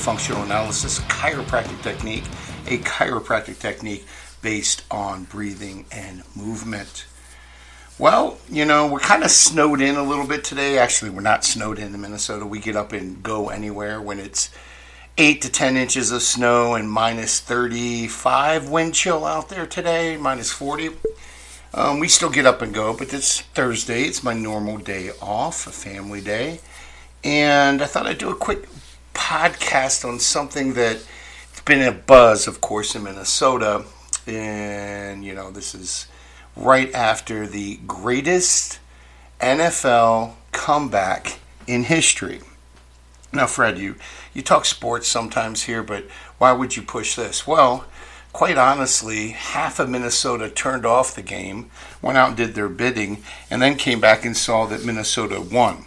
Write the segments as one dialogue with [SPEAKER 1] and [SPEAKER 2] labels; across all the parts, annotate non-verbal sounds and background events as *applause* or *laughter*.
[SPEAKER 1] Functional Analysis Chiropractic Technique, a chiropractic technique based on breathing and movement. Well, you know, we're kind of snowed in a little bit today. Actually, we're not snowed in in Minnesota. We get up and go anywhere when it's 8 to 10 inches of snow and minus 35 wind chill out there today, minus 40. Um, we still get up and go, but it's Thursday. It's my normal day off, a family day. And I thought I'd do a quick podcast on something that it's been a buzz, of course, in Minnesota. And, you know, this is right after the greatest NFL comeback in history. Now, Fred, you, you talk sports sometimes here, but why would you push this? Well, quite honestly, half of Minnesota turned off the game, went out and did their bidding, and then came back and saw that Minnesota won.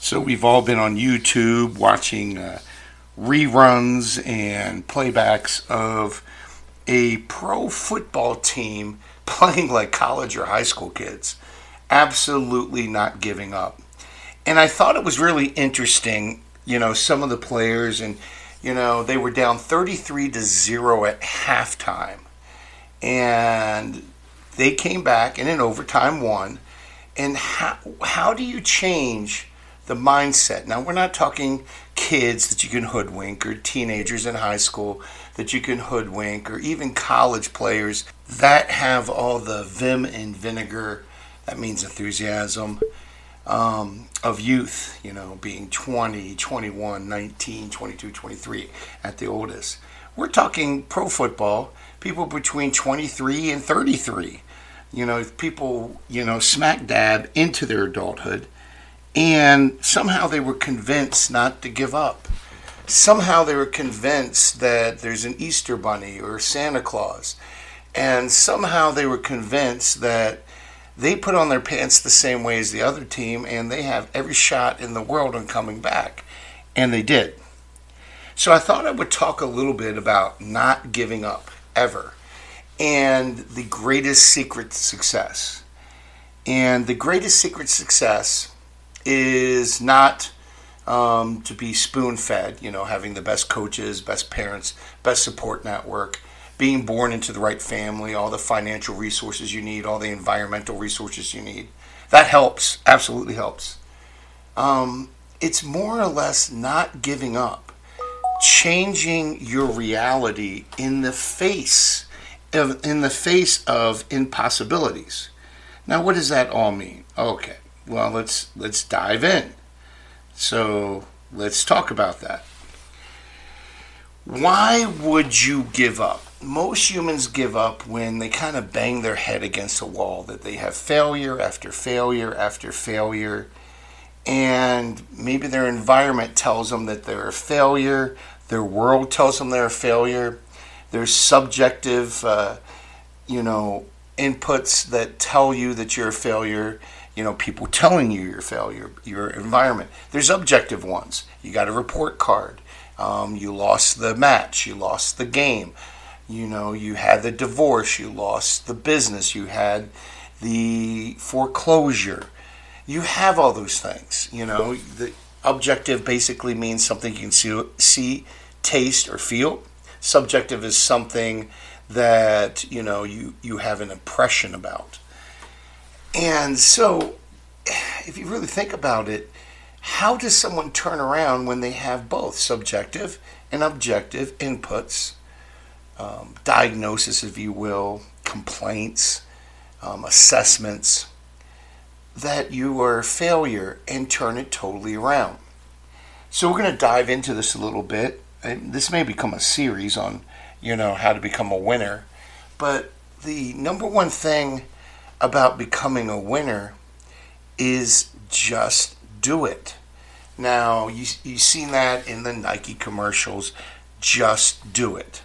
[SPEAKER 1] So we've all been on YouTube watching uh, reruns and playbacks of a pro football team *laughs* playing like college or high school kids, absolutely not giving up. And I thought it was really interesting, you know, some of the players and you know, they were down 33 to 0 at halftime. And they came back and in overtime won. And how, how do you change the mindset? Now, we're not talking kids that you can hoodwink or teenagers in high school that you can hoodwink or even college players that have all the vim and vinegar. That means enthusiasm um, of youth, you know, being 20, 21, 19, 22, 23 at the oldest. We're talking pro football, people between 23 and 33. You know, people, you know, smack dab into their adulthood, and somehow they were convinced not to give up. Somehow they were convinced that there's an Easter bunny or Santa Claus. And somehow they were convinced that they put on their pants the same way as the other team, and they have every shot in the world on coming back. And they did. So I thought I would talk a little bit about not giving up ever and the greatest secret to success. And the greatest secret to success is not um, to be spoon fed, you know, having the best coaches, best parents, best support network being born into the right family, all the financial resources you need, all the environmental resources you need. That helps, absolutely helps. Um, it's more or less not giving up, changing your reality in the face of, in the face of impossibilities. Now, what does that all mean? Okay, well let's let's dive in. So let's talk about that. Why would you give up? most humans give up when they kind of bang their head against a wall, that they have failure after failure after failure, and maybe their environment tells them that they're a failure, their world tells them they're a failure, there's subjective, uh, you know, inputs that tell you that you're a failure. You know, people telling you you're failure, your environment. There's objective ones. You got a report card. Um, you lost the match. You lost the game you know, you had the divorce, you lost the business, you had the foreclosure. You have all those things. You know, the objective basically means something you can see, see taste, or feel. Subjective is something that you know you you have an impression about. And so, if you really think about it, how does someone turn around when they have both subjective and objective inputs um, diagnosis, if you will, complaints, um, assessments, that you are a failure and turn it totally around. So we're going to dive into this a little bit. And this may become a series on, you know, how to become a winner. But the number one thing about becoming a winner is just do it. Now, you, you've seen that in the Nike commercials. Just do it.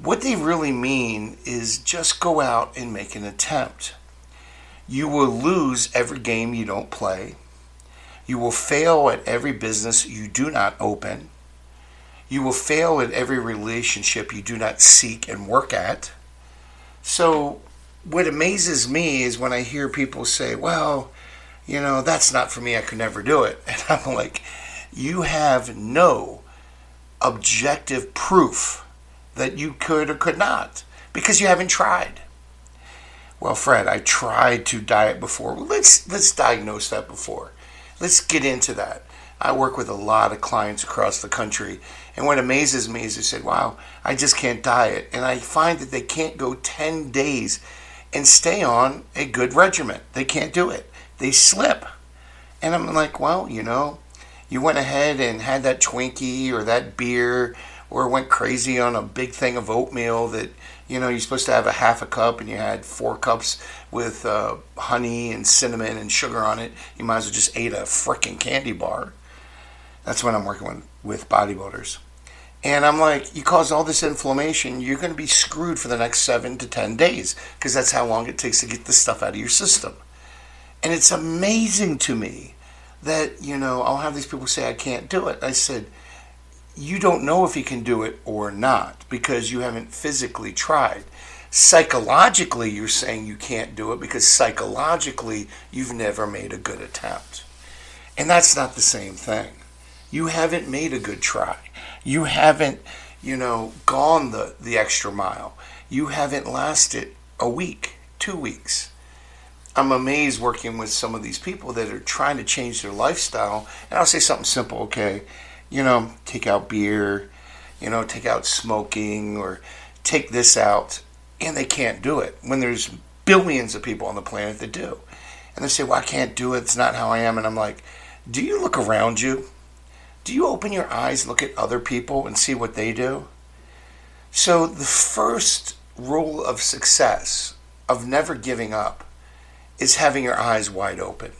[SPEAKER 1] What they really mean is just go out and make an attempt. You will lose every game you don't play. You will fail at every business you do not open. You will fail at every relationship you do not seek and work at. So, what amazes me is when I hear people say, well, you know, that's not for me. I could never do it. *laughs* And I'm like, you have no objective proof that you could or could not because you haven't tried. Well, Fred, I tried to diet before. Well, let's let's diagnose that before. Let's get into that. I work with a lot of clients across the country, and what amazes me is they said, "Wow, I just can't diet," and I find that they can't go ten days and stay on a good regimen. They can't do it. They slip, and I'm like, "Well, you know, you went ahead and had that Twinkie or that beer, or went crazy on a big thing of oatmeal that." you know, you're supposed to have a half a cup and you had four cups with uh, honey and cinnamon and sugar on it. You might as well just ate a freaking candy bar. That's when I'm working with, with bodybuilders. And I'm like, you cause all this inflammation, you're going to be screwed for the next seven to 10 days because that's how long it takes to get the stuff out of your system. And it's amazing to me that, you know, I'll have these people say, I can't do it. I said, you don't know if you can do it or not because you haven't physically tried. Psychologically, you're saying you can't do it because psychologically you've never made a good attempt. And that's not the same thing. You haven't made a good try. You haven't, you know, gone the, the extra mile. You haven't lasted a week, two weeks. I'm amazed working with some of these people that are trying to change their lifestyle. And I'll say something simple, okay? you know, take out beer, you know, take out smoking or take this out, and they can't do it when there's billions of people on the planet that do. And they say, Well, I can't do it, it's not how I am. And I'm like, Do you look around you? Do you open your eyes, look at other people, and see what they do? So, the first rule of success, of never giving up, is having your eyes wide open.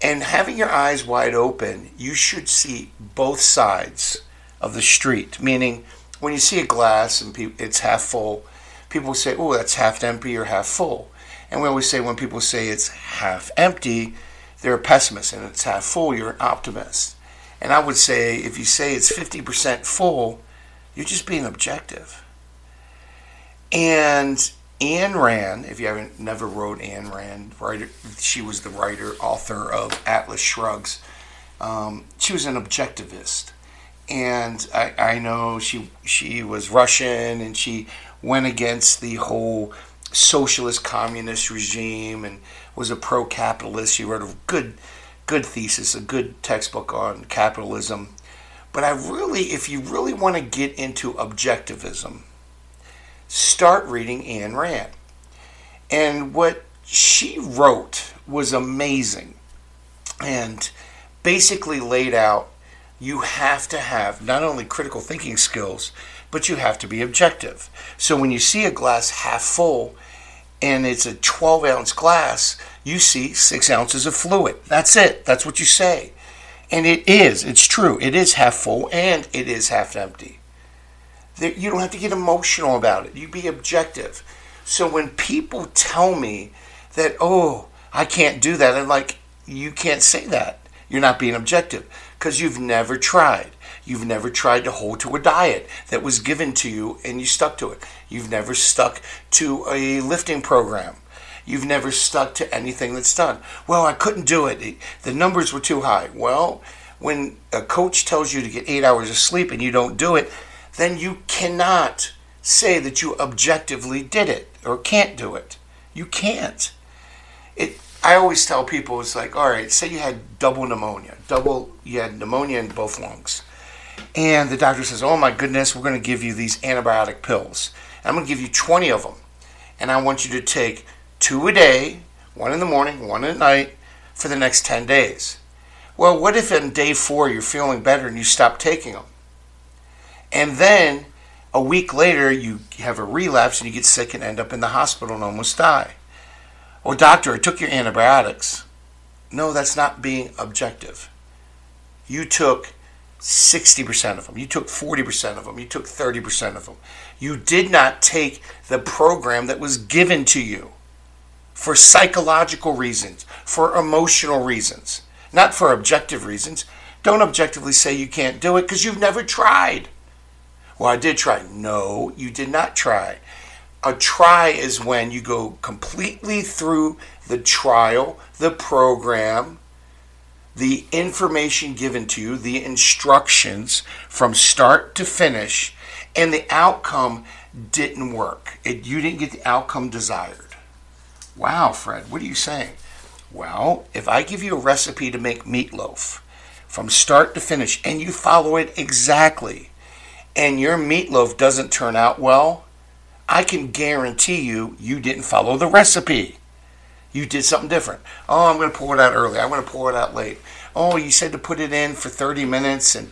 [SPEAKER 1] And having your eyes wide open, you should see both sides of the street. Meaning, when you see a glass and it's half full, people say, oh, that's half empty or half full. And we always say when people say it's half empty, they're a pessimist, and it's half full, you're an optimist. And I would say if you say it's 50% full, you're just being objective. And Ayn Rand, if you haven't never wrote Ayn Rand, writer, she was the writer, author of Atlas Shrugs. Um, she was an objectivist, and I, I know she she was Russian, and she went against the whole socialist communist regime, and was a pro-capitalist. She wrote a good good thesis, a good textbook on capitalism. But I really, if you really want to get into objectivism, start reading Ayn Rand. And what she wrote was amazing and basically laid out you have to have not only critical thinking skills, but you have to be objective. So when you see a glass half full and it's a 12 ounce glass, you see six ounces of fluid. That's it. That's what you say. And it is, it's true. It is half full and it is half empty you don't have to get emotional about it. You be objective. So when people tell me that, oh, I can't do that, I'm like, you can't say that. You're not being objective because you've never tried. You've never tried to hold to a diet that was given to you and you stuck to it. You've never stuck to a lifting program. You've never stuck to anything that's done. Well, I couldn't do it. The numbers were too high. Well, when a coach tells you to get eight hours of sleep and you don't do it, then you cannot say that you objectively did it or can't do it. You can't. It. I always tell people it's like, all right, say you had double pneumonia, double you had pneumonia in both lungs, and the doctor says, oh my goodness, we're going to give you these antibiotic pills. I'm going to give you 20 of them, and I want you to take two a day, one in the morning, one at night, for the next 10 days. Well, what if on day four you're feeling better and you stop taking them? And then a week later, you have a relapse and you get sick and end up in the hospital and almost die. Oh, doctor, I took your antibiotics. No, that's not being objective. You took 60% of them. You took 40% of them. You took 30% of them. You did not take the program that was given to you for psychological reasons, for emotional reasons, not for objective reasons. Don't objectively say you can't do it because you've never tried. Well, I did try. No, you did not try. A try is when you go completely through the trial, the program, the information given to you, the instructions from start to finish, and the outcome didn't work. It, you didn't get the outcome desired. Wow, Fred, what are you saying? Well, if I give you a recipe to make meatloaf from start to finish and you follow it exactly, and your meatloaf doesn't turn out well, I can guarantee you you didn't follow the recipe. You did something different. Oh, I'm going to pour it out early. I'm going to pour it out late. Oh, you said to put it in for 30 minutes and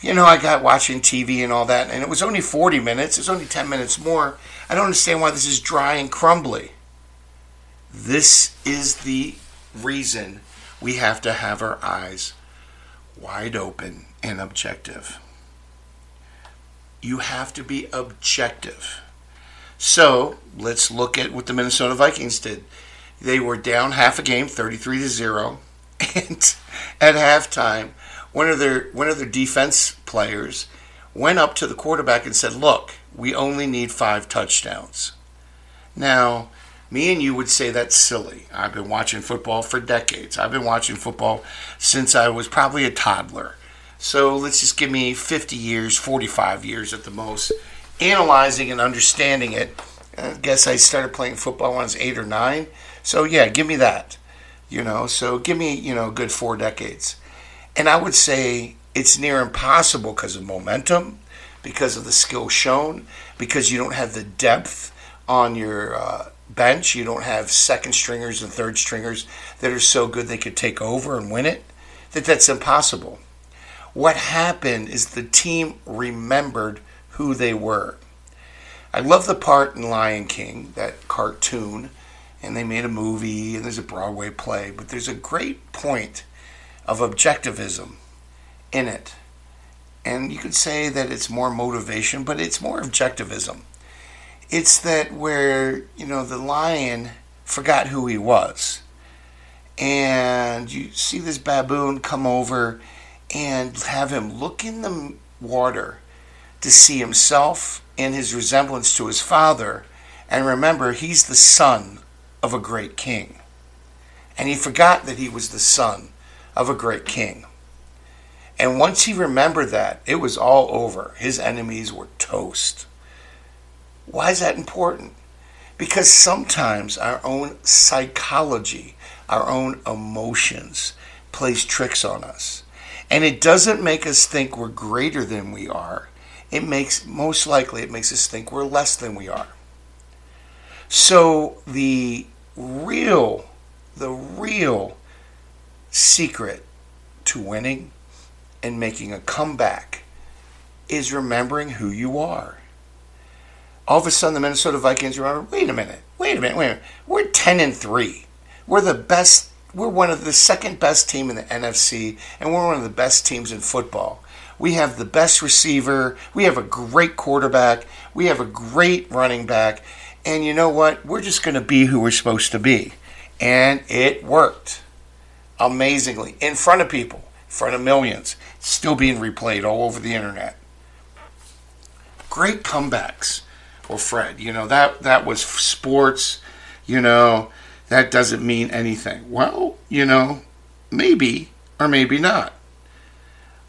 [SPEAKER 1] you know, I got watching TV and all that, and it was only 40 minutes. It's only 10 minutes more. I don't understand why this is dry and crumbly. This is the reason we have to have our eyes wide open and objective. You have to be objective. So let's look at what the Minnesota Vikings did. They were down half a game, 33 to 0, *laughs* and at halftime, one of their one of their defense players went up to the quarterback and said, "Look, we only need 5 touchdowns." Now, me and you would say that's silly. I've been watching football for decades. I've been watching football since I was probably a toddler. So let's just give me 50 years, 45 years at the most, analyzing and understanding it. I guess I started playing football when I was eight or nine. So yeah, give me that. You know, so give me, you know, good four decades. And I would say it's near impossible because of momentum, because of the skill shown, because you don't have the depth on your uh, bench. You don't have second stringers and third stringers that are so good they could take over and win it. That that's impossible. What happened is the team remembered who they were. I love the part in Lion King, that cartoon, and they made a movie and there's a Broadway play, but there's a great point of objectivism in it. And you could say that it's more motivation, but it's more objectivism. It's that where, you know, the lion forgot who he was. And you see this baboon come over and have him look in the water to see himself and his resemblance to his father. And remember, he's the son of a great king. And he forgot that he was the son of a great king. And once he remembered that, it was all over. His enemies were toast. Why is that important? Because sometimes our own psychology, our own emotions, plays tricks on us. And it doesn't make us think we're greater than we are. It makes, most likely, it makes us think we're less than we are. So the real, the real secret to winning and making a comeback is remembering who you are. All of a sudden, the Minnesota Vikings remember. Wait a minute. Wait a minute. Wait a minute. We're ten and three. We're the best. We're one of the second best team in the NFC, and we're one of the best teams in football. We have the best receiver. We have a great quarterback. We have a great running back. And you know what? We're just going to be who we're supposed to be. And it worked amazingly in front of people, in front of millions, still being replayed all over the internet. Great comebacks. Well, Fred, you know that that was sports. You know that doesn't mean anything. Well, you know, maybe or maybe not.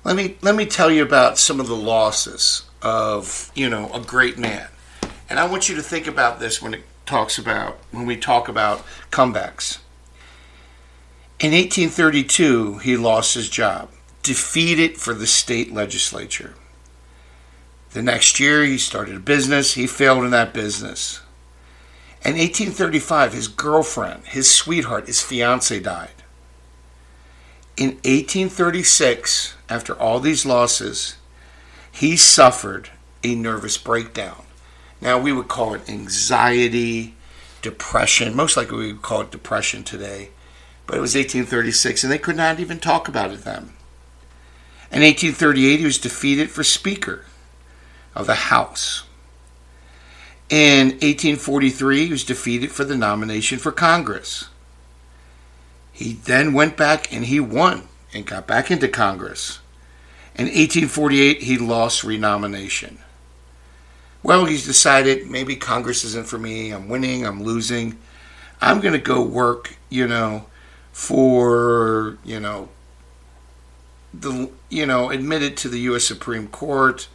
[SPEAKER 1] Let me let me tell you about some of the losses of you know a great man, and I want you to think about this when it talks about when we talk about comebacks. In 1832, he lost his job, defeated for the state legislature. The next year, he started a business. He failed in that business. In 1835, his girlfriend, his sweetheart, his fiance died. In 1836, after all these losses, he suffered a nervous breakdown. Now, we would call it anxiety, depression. Most likely, we would call it depression today but it was 1836, and they could not even talk about it then. In 1838, he was defeated for Speaker of the House. In 1843, he was defeated for the nomination for Congress. He then went back and he won and got back into Congress. In 1848, he lost renomination. Well, he's decided maybe Congress isn't for me. I'm winning, I'm losing. I'm going to go work you know, for, you know, the you know admitted to the U.S. Supreme Court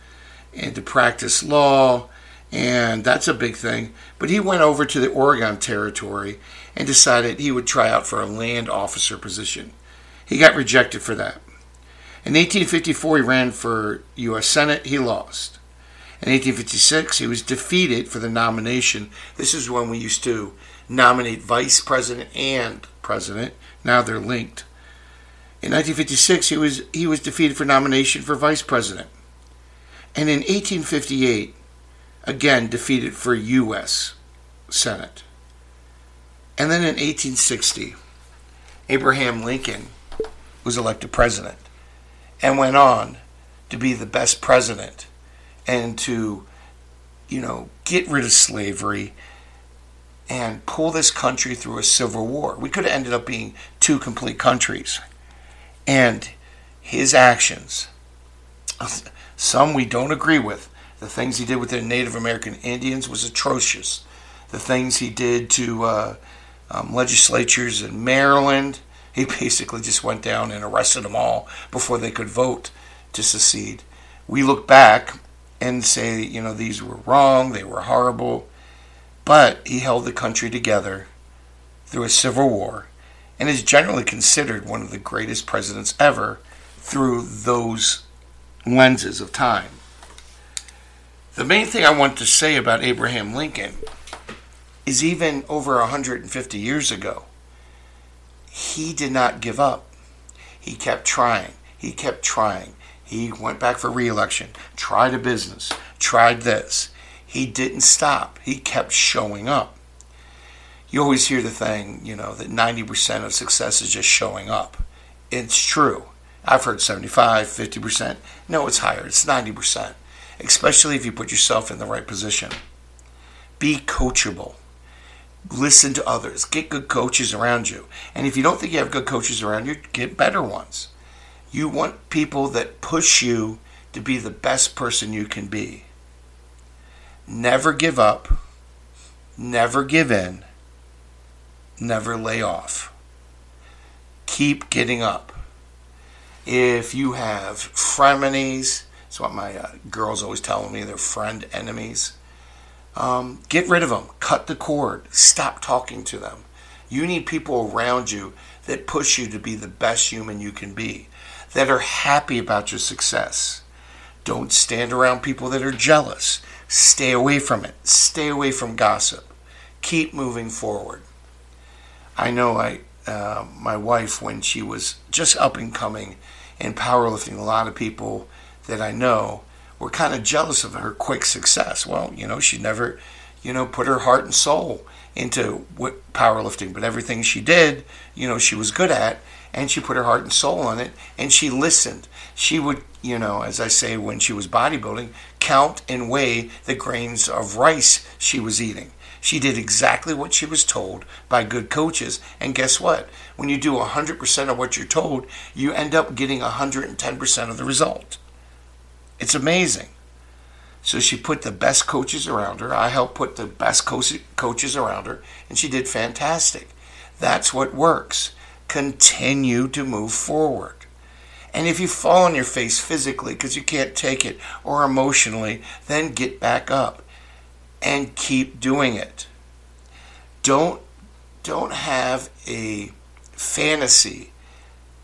[SPEAKER 1] and to practice law, and that's a big thing. But he went over to the Oregon Territory and decided he would try out for a land officer position. He got rejected for that. In 1854, he ran for U.S. Senate. He lost. In 1856, he was defeated for the nomination. This is when we used to nominate vice president and president. Now they're linked. In 1956, he was, he was defeated for nomination for vice president. And in 1858, again defeated for U.S. Senate. And then in 1860, Abraham Lincoln was elected president and went on to be the best president and to, you know, get rid of slavery and pull this country through a civil war. We could have ended up being two complete countries. And his actions, some we don't agree with. The things he did with the Native American Indians was atrocious. The things he did to uh, um, legislatures in Maryland, he *laughs* basically just went down and arrested them all before they could vote to secede. We look back and say, you know, these were wrong, they were horrible, but he held the country together through a civil war and is generally considered one of the greatest presidents ever through those lenses of time. The main thing I want to say about Abraham Lincoln is even over 150 years ago, he did not give up. He kept trying. He kept trying. He went back for reelection, tried a business, tried this. He didn't stop. He kept showing up you always hear the thing, you know, that 90% of success is just showing up. It's true. I've heard 75, 50%. No, it's higher. It's 90%, especially if you put yourself in the right position. Be coachable. Listen to others. Get good coaches around you. And if you don't think you have good coaches around you, get better ones. You want people that push you to be the best person you can be. Never give up. Never give in never lay off. Keep getting up. If you have frenemies, that's what my uh, girls always telling me, they're friend enemies. Um, get rid of them. Cut the cord. Stop talking to them. You need people around you that push you to be the best human you can be, that are happy about your success. Don't stand around people that are jealous. Stay away from it. Stay away from gossip. Keep moving forward. I know I uh, my wife when she was just up and coming in powerlifting. A lot of people that I know were kind of jealous of her quick success. Well, you know, she never, you know, put her heart and soul into powerlifting, but everything she did, you know, she was good at, and she put her heart and soul on it, and she listened. She would, you know, as I say, when she was bodybuilding, count and weigh the grains of rice she was eating. She did exactly what she was told by good coaches. And guess what? When you do 100% of what you're told, you end up getting 110% of the result. It's amazing. So she put the best coaches around her. I helped put the best coaches around her, and she did fantastic. That's what works. Continue to move forward. And if you fall on your face physically because you can't take it or emotionally, then get back up and keep doing it. Don't don't have a fantasy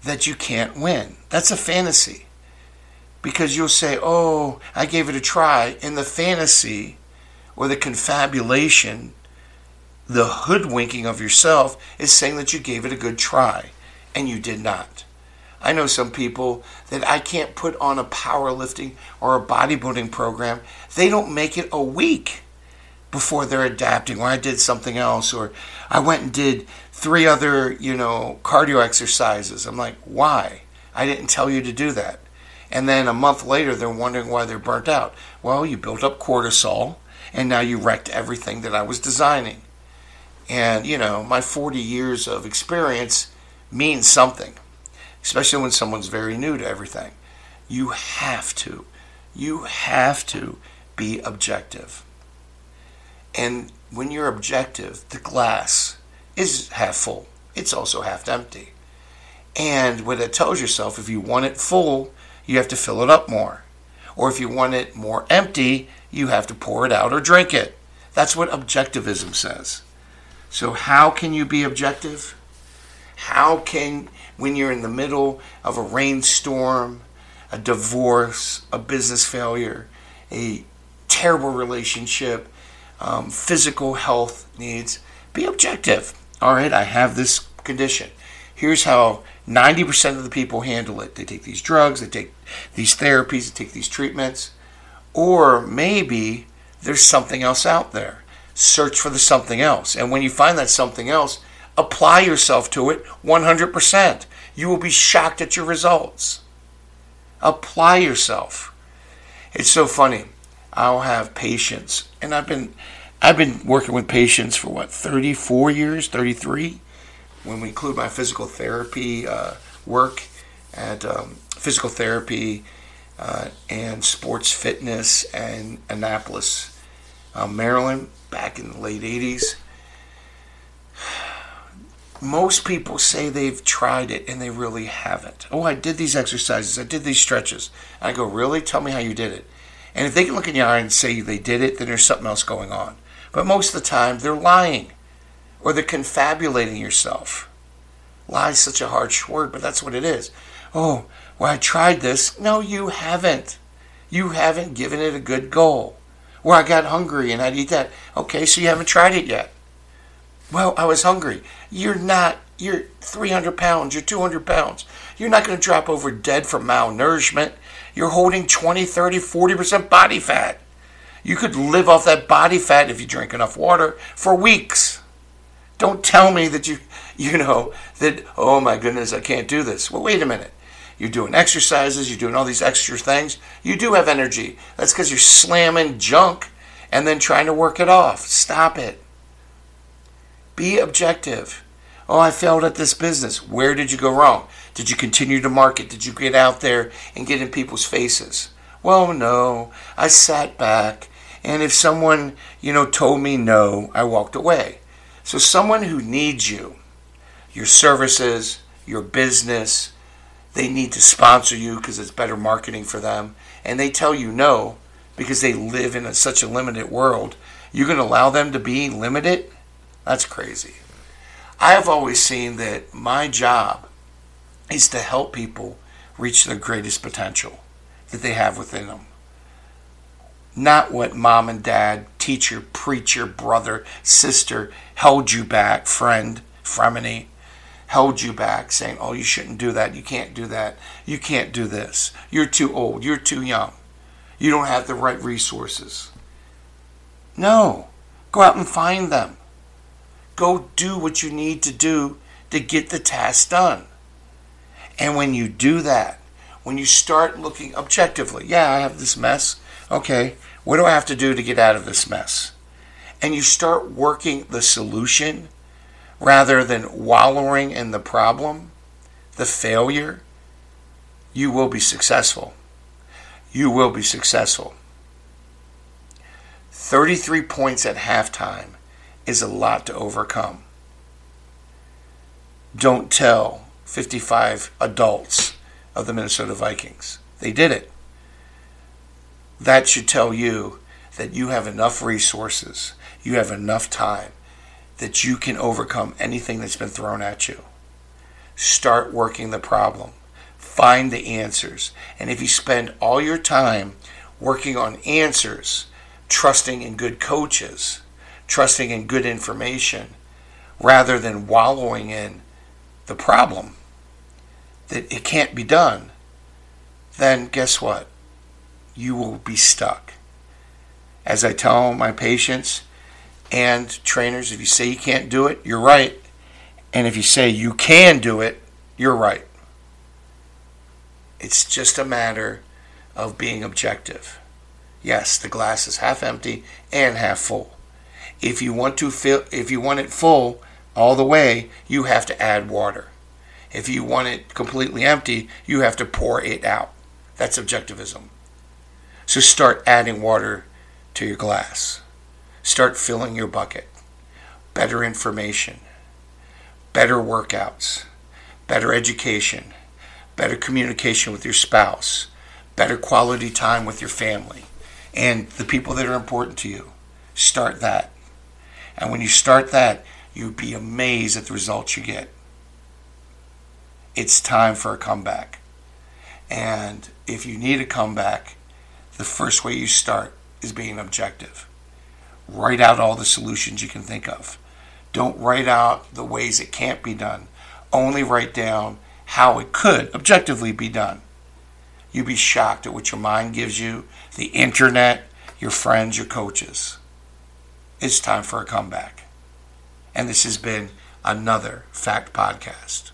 [SPEAKER 1] that you can't win. That's a fantasy. Because you'll say, "Oh, I gave it a try." In the fantasy or the confabulation, the hoodwinking of yourself is saying that you gave it a good try and you did not. I know some people that I can't put on a powerlifting or a bodybuilding program. They don't make it a week before they're adapting, or I did something else, or I went and did three other, you know, cardio exercises. I'm like, why? I didn't tell you to do that. And then a month later, they're wondering why they're burnt out. Well, you built up cortisol, and now you wrecked everything that I was designing. And, you know, my 40 years of experience means something, especially when someone's very new to everything. You have to, you have to be objective. And when you're objective, the glass is half full. it's also half empty. And what it tells yourself, if you want it full, you have to fill it up more. Or if you want it more empty, you have to pour it out or drink it. That's what objectivism says. So, how can you be objective? How can, when you're in the middle of a rainstorm, a divorce, a business failure, a terrible relationship, um, physical health needs, be objective. All right, I have this condition. Here's how 90% of the people handle it. They take these drugs, they take these therapies, they take these treatments. Or maybe there's something else out there. Search for the something else. And when you find that something else, apply yourself to it 100%. You will be shocked at your results. Apply yourself. It's so funny. I'll have patients, and I've been I've been working with patients for what 34 years, 33. When we include my physical therapy uh, work at um, physical therapy uh, and sports fitness and Annapolis, uh, Maryland, back in the late 80s. Most people say they've tried it and they really haven't. Oh, I did these exercises, I did these stretches. I go, Really? Tell me how you did it. And if they can look in your eye and say they did it, then there's something else going on. But most of the time, they're lying or they're confabulating yourself. Lie is such a harsh word, but that's what it is. Oh, well, I tried this. No, you haven't. You haven't given it a good goal. Where I got hungry and I'd eat that. Okay, so you haven't tried it yet. Well, I was hungry. You're not. You're 300 pounds. You're 200 pounds. You're not going to drop over dead from malnourishment. You're holding 20, 30, 40% body fat. You could live off that body fat if you drink enough water for weeks. Don't tell me that you, you know, that, oh my goodness, I can't do this. Well, wait a minute. You're doing exercises, you're doing all these extra things. You do have energy. That's because you're slamming junk and then trying to work it off. Stop it. Be objective. Oh, I failed at this business. Where did you go wrong? Did you continue to market? Did you get out there and get in people's faces? Well, no. I sat back and if someone, you know, told me no, I walked away. So someone who needs you, your services, your business, they need to sponsor you because it's better marketing for them, and they tell you no because they live in a, such a limited world, you're going to allow them to be limited? That's crazy. I have always seen that my job is to help people reach their greatest potential that they have within them not what mom and dad, teacher, preacher, brother, sister held you back, friend, frenemy, held you back, saying, Oh, you shouldn't do that. You can't do that. You can't do this. You're too old. You're too young. You don't have the right resources. No. Go out and find them. Go do what you need to do to get the task done. And when you do that, when you start looking objectively, yeah, I have this mess okay, what do I have to do to get out of this mess? And you start working the solution rather than wallowing in the problem, the failure, you will be successful. You will be successful. 33 points at halftime is a lot to overcome. Don't tell 55 adults of the Minnesota Vikings. They did it that should tell you that you have enough resources, you have enough time that you can overcome anything that's been thrown at you. Start working the problem. Find the answers. And if you spend all your time working on answers, trusting in good coaches, trusting in good information, rather than wallowing in the problem that it can't be done, then guess what? you will be stuck. As I tell my patients and trainers, if you say you can't do it, you're right. And if you say you can do it, you're right. It's just a matter of being objective. Yes, the glass is half empty and half full. If you want to fill if you want it full all the way, you have to add water. If you want it completely empty, you have to pour it out. That's objectivism. So start adding water to your glass. Start filling your bucket. Better information. better workouts, better education, better communication with your spouse, better quality time with your family and the people that are important to you. Start that. And when you start that, you'd be amazed at the results you get. It's time for a comeback. And if you need a comeback, the first way you start is being objective. Write out all the solutions you can think of. Don't write out the ways it can't be done. Only write down how it could objectively be done. You'd be shocked at what your mind gives you, the internet, your friends, your coaches. It's time for a comeback. And this has been another Fact Podcast.